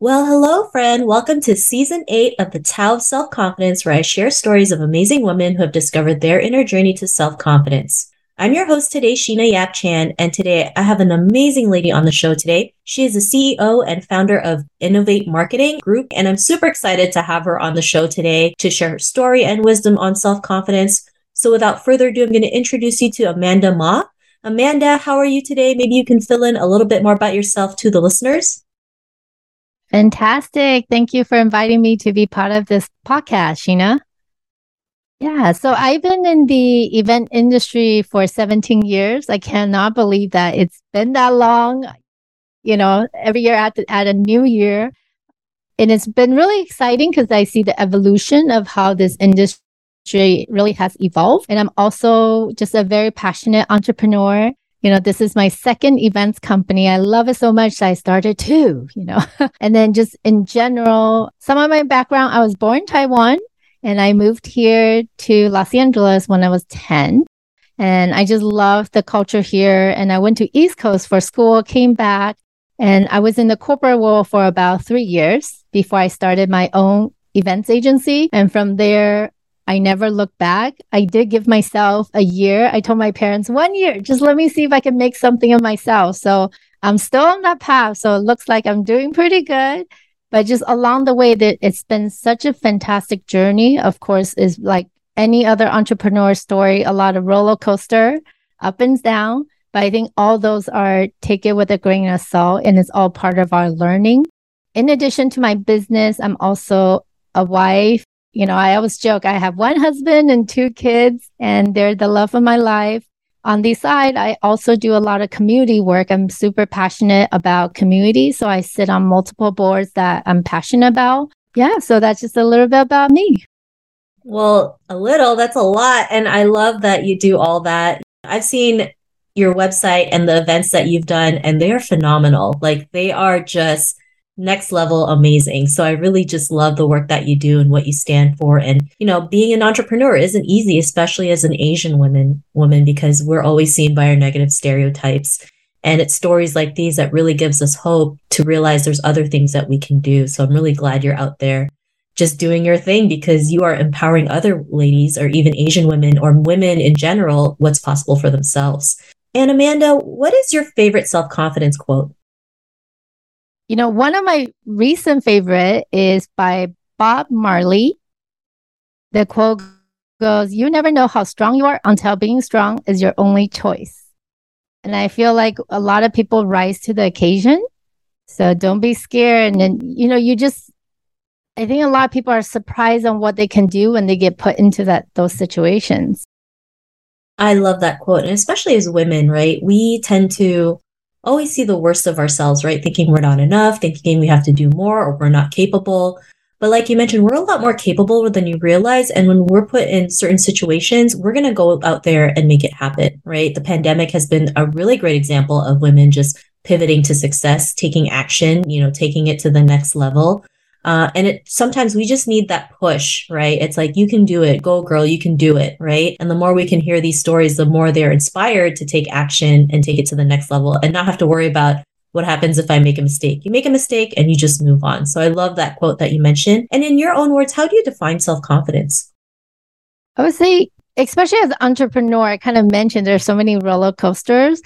Well, hello, friend. Welcome to season eight of the Tao of Self Confidence, where I share stories of amazing women who have discovered their inner journey to self confidence. I'm your host today, Sheena Yap Chan, and today I have an amazing lady on the show today. She is the CEO and founder of Innovate Marketing Group, and I'm super excited to have her on the show today to share her story and wisdom on self confidence. So, without further ado, I'm going to introduce you to Amanda Ma. Amanda, how are you today? Maybe you can fill in a little bit more about yourself to the listeners. Fantastic. Thank you for inviting me to be part of this podcast, Sheena. Yeah, so I've been in the event industry for 17 years. I cannot believe that it's been that long. You know, every year at, the, at a new year. And it's been really exciting because I see the evolution of how this industry really has evolved. And I'm also just a very passionate entrepreneur you know, this is my second events company. I love it so much. I started two, you know, and then just in general, some of my background, I was born in Taiwan and I moved here to Los Angeles when I was 10. And I just love the culture here. And I went to East Coast for school, came back, and I was in the corporate world for about three years before I started my own events agency. And from there, I never looked back. I did give myself a year. I told my parents, one year, just let me see if I can make something of myself. So I'm still on that path. So it looks like I'm doing pretty good. But just along the way, that it's been such a fantastic journey. Of course, is like any other entrepreneur story, a lot of roller coaster, up and down. But I think all those are take it with a grain of salt and it's all part of our learning. In addition to my business, I'm also a wife you know, I always joke I have one husband and two kids, and they're the love of my life. On the side, I also do a lot of community work. I'm super passionate about community. So I sit on multiple boards that I'm passionate about. Yeah. So that's just a little bit about me. Well, a little, that's a lot. And I love that you do all that. I've seen your website and the events that you've done, and they are phenomenal. Like they are just next level amazing. So I really just love the work that you do and what you stand for. And, you know, being an entrepreneur isn't easy, especially as an Asian woman, woman, because we're always seen by our negative stereotypes. And it's stories like these that really gives us hope to realize there's other things that we can do. So I'm really glad you're out there just doing your thing because you are empowering other ladies or even Asian women or women in general what's possible for themselves. And Amanda, what is your favorite self confidence quote? You know, one of my recent favorite is by Bob Marley. The quote goes, You never know how strong you are until being strong is your only choice. And I feel like a lot of people rise to the occasion. So don't be scared. And then, you know, you just, I think a lot of people are surprised on what they can do when they get put into that those situations. I love that quote. And especially as women, right? We tend to always see the worst of ourselves, right? Thinking we're not enough, thinking we have to do more or we're not capable. But like you mentioned, we're a lot more capable than you realize. And when we're put in certain situations, we're going to go out there and make it happen, right? The pandemic has been a really great example of women just pivoting to success, taking action, you know, taking it to the next level. Uh, and it sometimes we just need that push, right? It's like, you can do it. Go, girl, you can do it, right? And the more we can hear these stories, the more they're inspired to take action and take it to the next level and not have to worry about what happens if I make a mistake. You make a mistake and you just move on. So I love that quote that you mentioned. And in your own words, how do you define self confidence? I would say, especially as an entrepreneur, I kind of mentioned there's so many roller coasters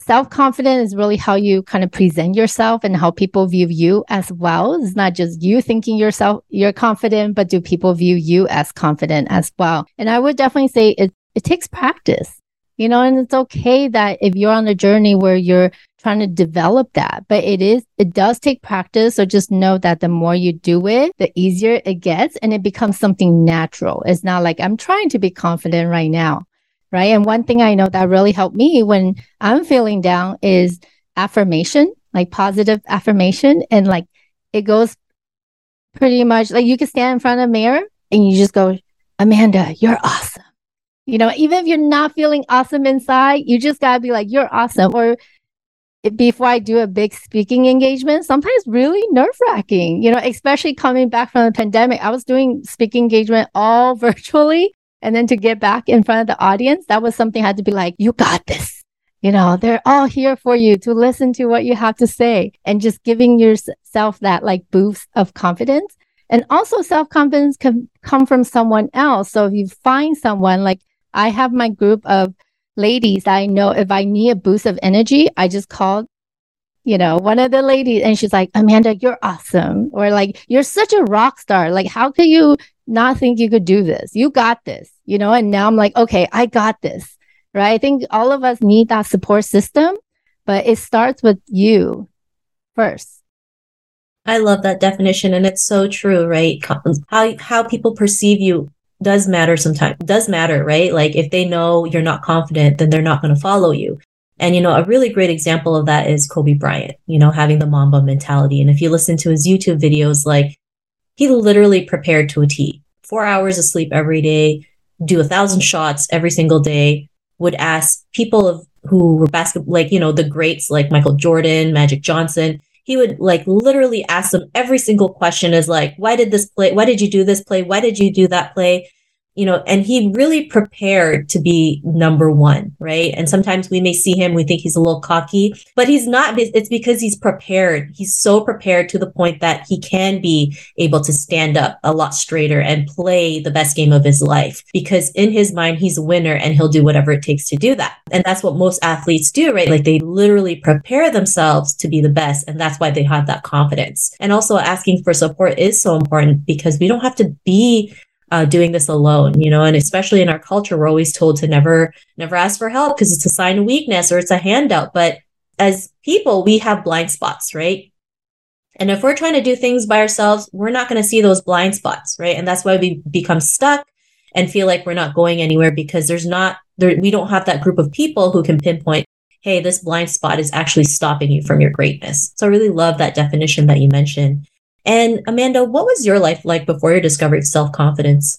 self confidence is really how you kind of present yourself and how people view you as well. It's not just you thinking yourself you're confident, but do people view you as confident as well? And I would definitely say it it takes practice. You know, and it's okay that if you're on a journey where you're trying to develop that, but it is it does take practice. So just know that the more you do it, the easier it gets and it becomes something natural. It's not like I'm trying to be confident right now right? And one thing I know that really helped me when I'm feeling down is affirmation, like positive affirmation. And like it goes pretty much like you can stand in front of a mirror and you just go, Amanda, you're awesome. You know, even if you're not feeling awesome inside, you just gotta be like, you're awesome. Or before I do a big speaking engagement, sometimes really nerve wracking, you know, especially coming back from the pandemic. I was doing speaking engagement all virtually. And then to get back in front of the audience, that was something I had to be like, you got this. You know, they're all here for you to listen to what you have to say and just giving yourself that like boost of confidence. And also self confidence can come from someone else. So if you find someone like I have my group of ladies I know if I need a boost of energy, I just call, you know, one of the ladies and she's like, Amanda, you're awesome. Or like, you're such a rock star. Like, how could you not think you could do this? You got this, you know? And now I'm like, okay, I got this, right? I think all of us need that support system, but it starts with you first. I love that definition and it's so true, right? How how people perceive you does matter sometimes does matter right like if they know you're not confident then they're not going to follow you and you know a really great example of that is kobe bryant you know having the mamba mentality and if you listen to his youtube videos like he literally prepared to a t four hours of sleep every day do a thousand shots every single day would ask people of who were basketball like you know the greats like michael jordan magic johnson he would like literally ask them every single question is like, why did this play? Why did you do this play? Why did you do that play? You know, and he really prepared to be number one, right? And sometimes we may see him, we think he's a little cocky, but he's not. It's because he's prepared. He's so prepared to the point that he can be able to stand up a lot straighter and play the best game of his life because in his mind, he's a winner and he'll do whatever it takes to do that. And that's what most athletes do, right? Like they literally prepare themselves to be the best. And that's why they have that confidence. And also asking for support is so important because we don't have to be uh, doing this alone, you know, and especially in our culture, we're always told to never, never ask for help because it's a sign of weakness or it's a handout. But as people, we have blind spots, right? And if we're trying to do things by ourselves, we're not going to see those blind spots, right? And that's why we become stuck and feel like we're not going anywhere because there's not there we don't have that group of people who can pinpoint, hey, this blind spot is actually stopping you from your greatness. So I really love that definition that you mentioned. And Amanda, what was your life like before you discovered self confidence?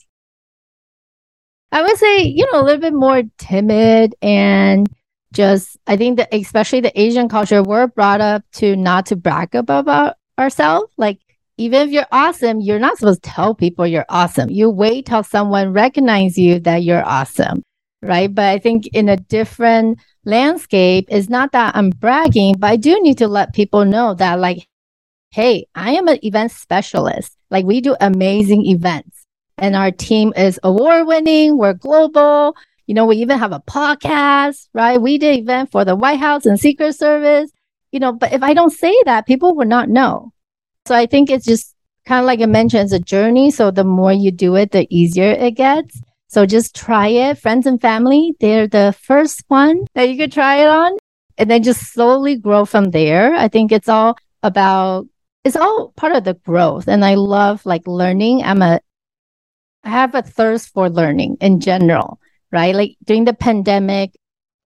I would say, you know, a little bit more timid and just, I think that especially the Asian culture, we're brought up to not to brag about ourselves. Like, even if you're awesome, you're not supposed to tell people you're awesome. You wait till someone recognizes you that you're awesome, right? But I think in a different landscape, it's not that I'm bragging, but I do need to let people know that, like, hey, I am an event specialist. Like we do amazing events and our team is award winning. We're global. You know, we even have a podcast, right? We did event for the White House and Secret Service, you know, but if I don't say that, people would not know. So I think it's just kind of like I mentioned, it's a journey. So the more you do it, the easier it gets. So just try it. Friends and family, they're the first one that you could try it on and then just slowly grow from there. I think it's all about it's all part of the growth and i love like learning. I'm a i have a thirst for learning in general right? Like during the pandemic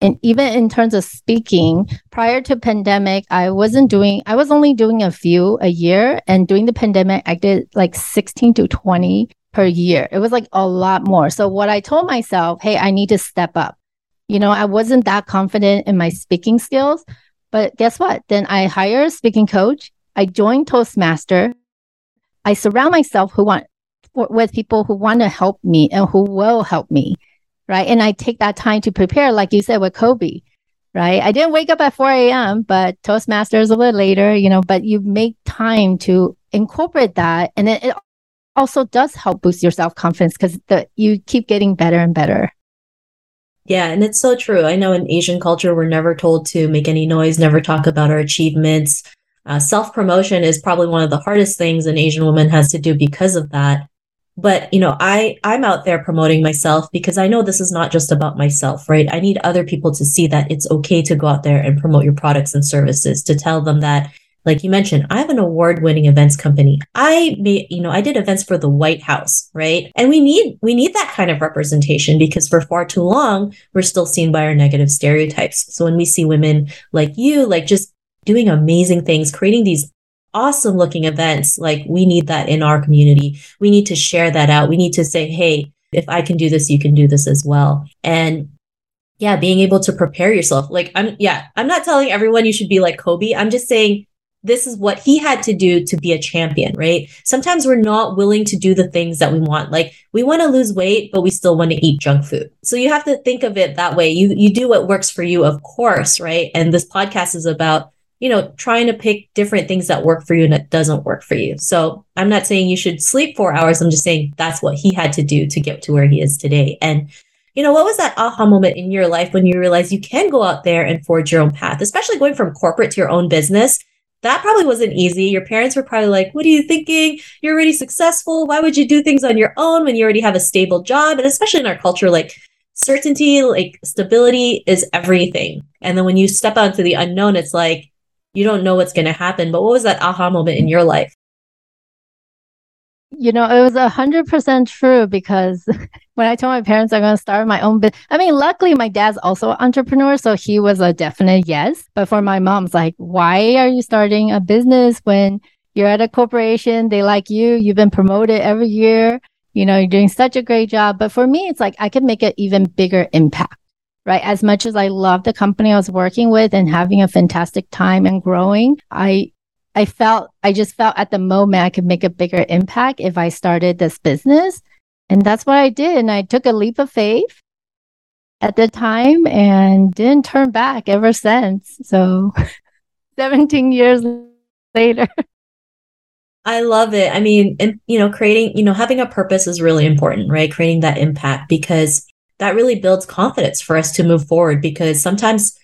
and even in terms of speaking prior to pandemic i wasn't doing i was only doing a few a year and during the pandemic i did like 16 to 20 per year. It was like a lot more. So what i told myself hey i need to step up. You know i wasn't that confident in my speaking skills but guess what? Then i hired a speaking coach I joined Toastmaster. I surround myself who want with people who want to help me and who will help me, right? And I take that time to prepare, like you said with Kobe, right? I didn't wake up at 4 a.m., but Toastmaster is a little later, you know, but you make time to incorporate that. And it, it also does help boost your self confidence because you keep getting better and better. Yeah, and it's so true. I know in Asian culture, we're never told to make any noise, never talk about our achievements. Uh, Self promotion is probably one of the hardest things an Asian woman has to do because of that. But you know, I I'm out there promoting myself because I know this is not just about myself, right? I need other people to see that it's okay to go out there and promote your products and services. To tell them that, like you mentioned, I have an award-winning events company. I made, you know, I did events for the White House, right? And we need we need that kind of representation because for far too long we're still seen by our negative stereotypes. So when we see women like you, like just doing amazing things, creating these awesome looking events. Like we need that in our community. We need to share that out. We need to say, hey, if I can do this, you can do this as well. And yeah, being able to prepare yourself. Like, I'm, yeah, I'm not telling everyone you should be like Kobe. I'm just saying this is what he had to do to be a champion, right? Sometimes we're not willing to do the things that we want. Like we want to lose weight, but we still want to eat junk food. So you have to think of it that way. You you do what works for you, of course, right? And this podcast is about, you know, trying to pick different things that work for you and that doesn't work for you. So I'm not saying you should sleep 4 hours. I'm just saying that's what he had to do to get to where he is today. And you know, what was that aha moment in your life when you realized you can go out there and forge your own path, especially going from corporate to your own business? that probably wasn't easy. Your parents were probably like, What are you thinking? You're already successful. Why would you do things on your own when you already have a stable job? And especially in our culture, like certainty, like stability is everything. And then when you step out into the unknown, it's like you don't know what's going to happen. But what was that aha moment in your life? You know, it was a hundred percent true because when I told my parents I'm going to start my own business, I mean, luckily my dad's also an entrepreneur, so he was a definite yes. But for my mom's like, why are you starting a business when you're at a corporation? They like you. You've been promoted every year. You know, you're doing such a great job. But for me, it's like I could make an even bigger impact, right? As much as I love the company I was working with and having a fantastic time and growing, I I felt, I just felt at the moment I could make a bigger impact if I started this business. And that's what I did. And I took a leap of faith at the time and didn't turn back ever since. So 17 years later. I love it. I mean, and, you know, creating, you know, having a purpose is really important, right? Creating that impact because that really builds confidence for us to move forward because sometimes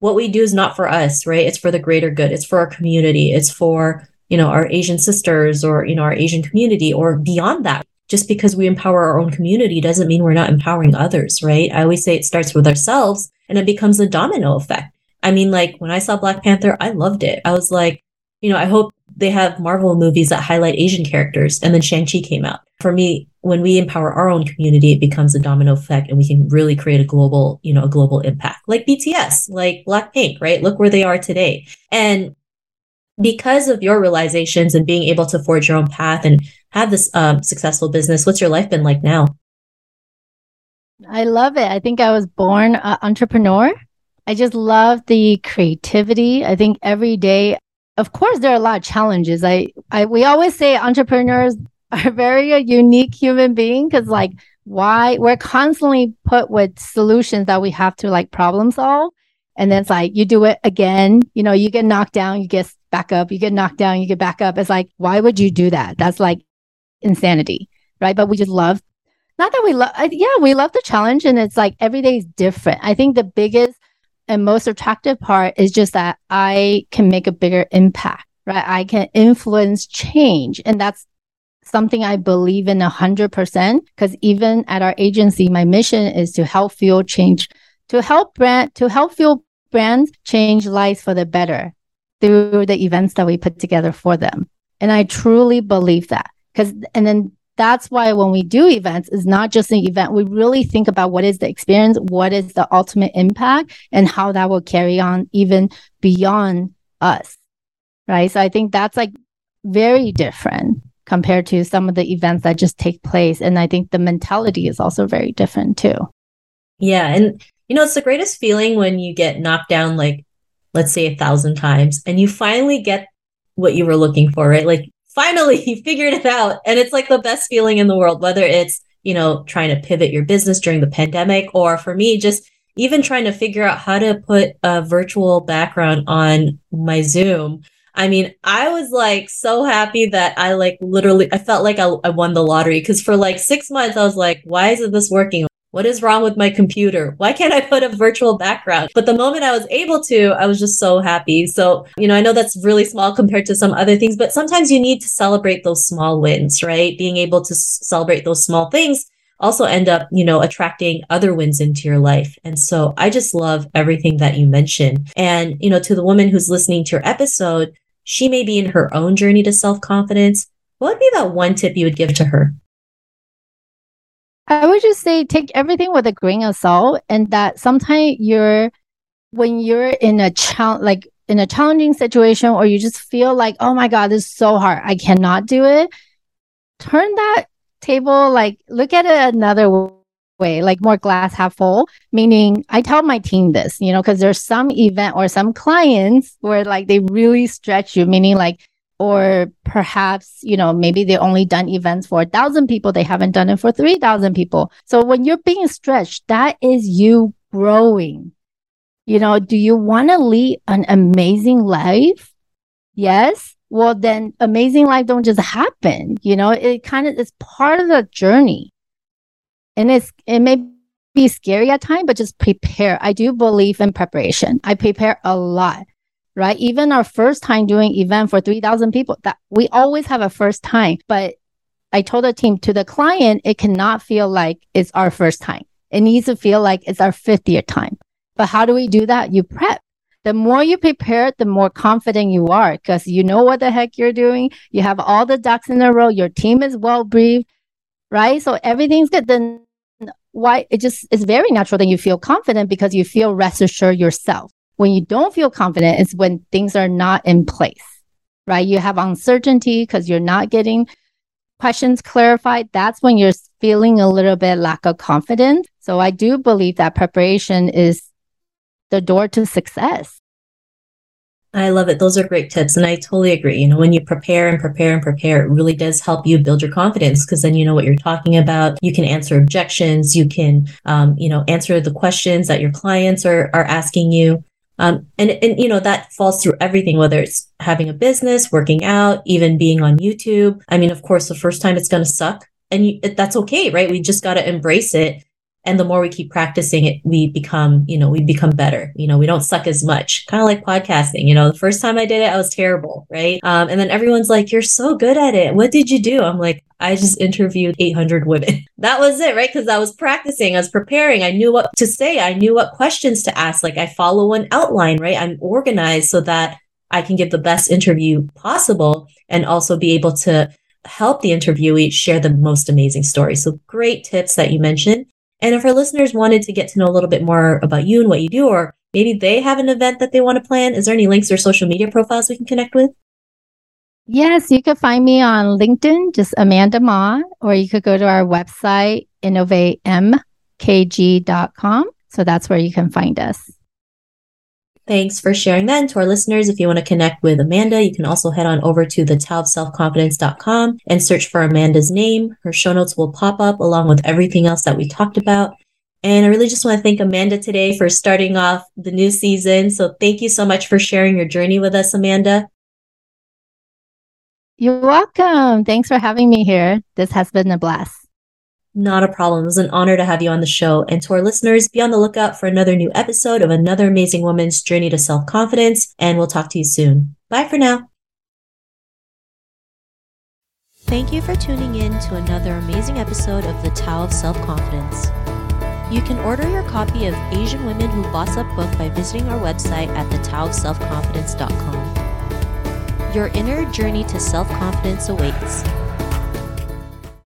what we do is not for us, right? It's for the greater good. It's for our community. It's for, you know, our Asian sisters or, you know, our Asian community or beyond that. Just because we empower our own community doesn't mean we're not empowering others, right? I always say it starts with ourselves and it becomes a domino effect. I mean, like when I saw Black Panther, I loved it. I was like, you know, I hope they have Marvel movies that highlight Asian characters. And then Shang-Chi came out. For me, when we empower our own community, it becomes a domino effect and we can really create a global, you know, a global impact like BTS, like Blackpink, right? Look where they are today. And because of your realizations and being able to forge your own path and have this um, successful business, what's your life been like now? I love it. I think I was born an entrepreneur. I just love the creativity. I think every day, of course, there are a lot of challenges. I, I we always say entrepreneurs are very a unique human being because like why we're constantly put with solutions that we have to like problem solve. And then it's like you do it again you know you get knocked down you get back up you get knocked down you get back up. It's like why would you do that? That's like insanity right? But we just love not that we love yeah we love the challenge and it's like every day is different. I think the biggest and most attractive part is just that i can make a bigger impact right? I can influence change and that's something I believe in a hundred percent. Because even at our agency, my mission is to help fuel change, to help brand, to help fuel brands change lives for the better through the events that we put together for them. And I truly believe that. Because, and then that's why when we do events, it's not just an event. We really think about what is the experience, what is the ultimate impact, and how that will carry on even beyond us. Right. So I think that's like very different compared to some of the events that just take place. And I think the mentality is also very different too. Yeah. And, you know, it's the greatest feeling when you get knocked down, like, let's say a thousand times, and you finally get what you were looking for, right? Like, finally, you figured it out. And it's like the best feeling in the world, whether it's, you know, trying to pivot your business during the pandemic, or for me, just even trying to figure out how to put a virtual background on my Zoom I mean, I was like so happy that I like literally, I felt like I, I won the lottery because for like six months, I was like, why isn't this working? What is wrong with my computer? Why can't I put a virtual background? But the moment I was able to, I was just so happy. So, you know, I know that's really small compared to some other things, but sometimes you need to celebrate those small wins, right? Being able to s- celebrate those small things also end up, you know, attracting other wins into your life. And so I just love everything that you mentioned. And, you know, to the woman who's listening to your episode, she may be in her own journey to self confidence. What would be that one tip you would give to her? I would just say take everything with a grain of salt, and that sometimes you're when you're in a challenge, like in a challenging situation, or you just feel like, oh my god, this is so hard, I cannot do it. Turn that table, like look at it another way, like more glass half full. Meaning, I tell my team this, you know, because there's some event or some clients where like they really stretch you, meaning like, or perhaps, you know, maybe they only done events for a thousand people, they haven't done it for 3,000 people. So when you're being stretched, that is you growing. You know, do you want to lead an amazing life? Yes. Well, then amazing life don't just happen. You know, it kind of is part of the journey and it's it may be scary at times, but just prepare. I do believe in preparation. I prepare a lot, right? Even our first time doing event for 3,000 people, that we always have a first time, but I told the team to the client, it cannot feel like it's our first time. It needs to feel like it's our 50th time. But how do we do that? You prep. The more you prepare, the more confident you are because you know what the heck you're doing. You have all the ducks in a row. Your team is well briefed, right? So everything's good. Then why it just is very natural that you feel confident because you feel rest assured yourself. When you don't feel confident, it's when things are not in place, right? You have uncertainty because you're not getting questions clarified. That's when you're feeling a little bit lack of confidence. So I do believe that preparation is the door to success. I love it. Those are great tips. And I totally agree. You know, when you prepare and prepare and prepare, it really does help you build your confidence because then you know what you're talking about. You can answer objections. You can, um, you know, answer the questions that your clients are, are asking you. Um, and, and, you know, that falls through everything, whether it's having a business, working out, even being on YouTube. I mean, of course, the first time it's going to suck and you, that's okay, right? We just got to embrace it and the more we keep practicing it we become you know we become better you know we don't suck as much kind of like podcasting you know the first time i did it i was terrible right um, and then everyone's like you're so good at it what did you do i'm like I just interviewed 800 women. That was it, right? Because I was practicing, I was preparing, I knew what to say, I knew what questions to ask. Like I follow an outline, right? I'm organized so that I can give the best interview possible and also be able to help the interviewee share the most amazing story. So great tips that you mentioned. And if our listeners wanted to get to know a little bit more about you and what you do, or maybe they have an event that they want to plan, is there any links or social media profiles we can connect with? Yes, you could find me on LinkedIn, just Amanda Ma, or you could go to our website, innovatemkg.com. So that's where you can find us. Thanks for sharing that. And to our listeners, if you want to connect with Amanda, you can also head on over to the Tao of and search for Amanda's name. Her show notes will pop up along with everything else that we talked about. And I really just want to thank Amanda today for starting off the new season. So thank you so much for sharing your journey with us, Amanda. You're welcome. Thanks for having me here. This has been a blast. Not a problem. It was an honor to have you on the show. And to our listeners, be on the lookout for another new episode of another amazing woman's journey to self confidence. And we'll talk to you soon. Bye for now. Thank you for tuning in to another amazing episode of The Tao of Self Confidence. You can order your copy of Asian Women Who Boss Up book by visiting our website at thetaoofselfconfidence.com. Your inner journey to self confidence awaits.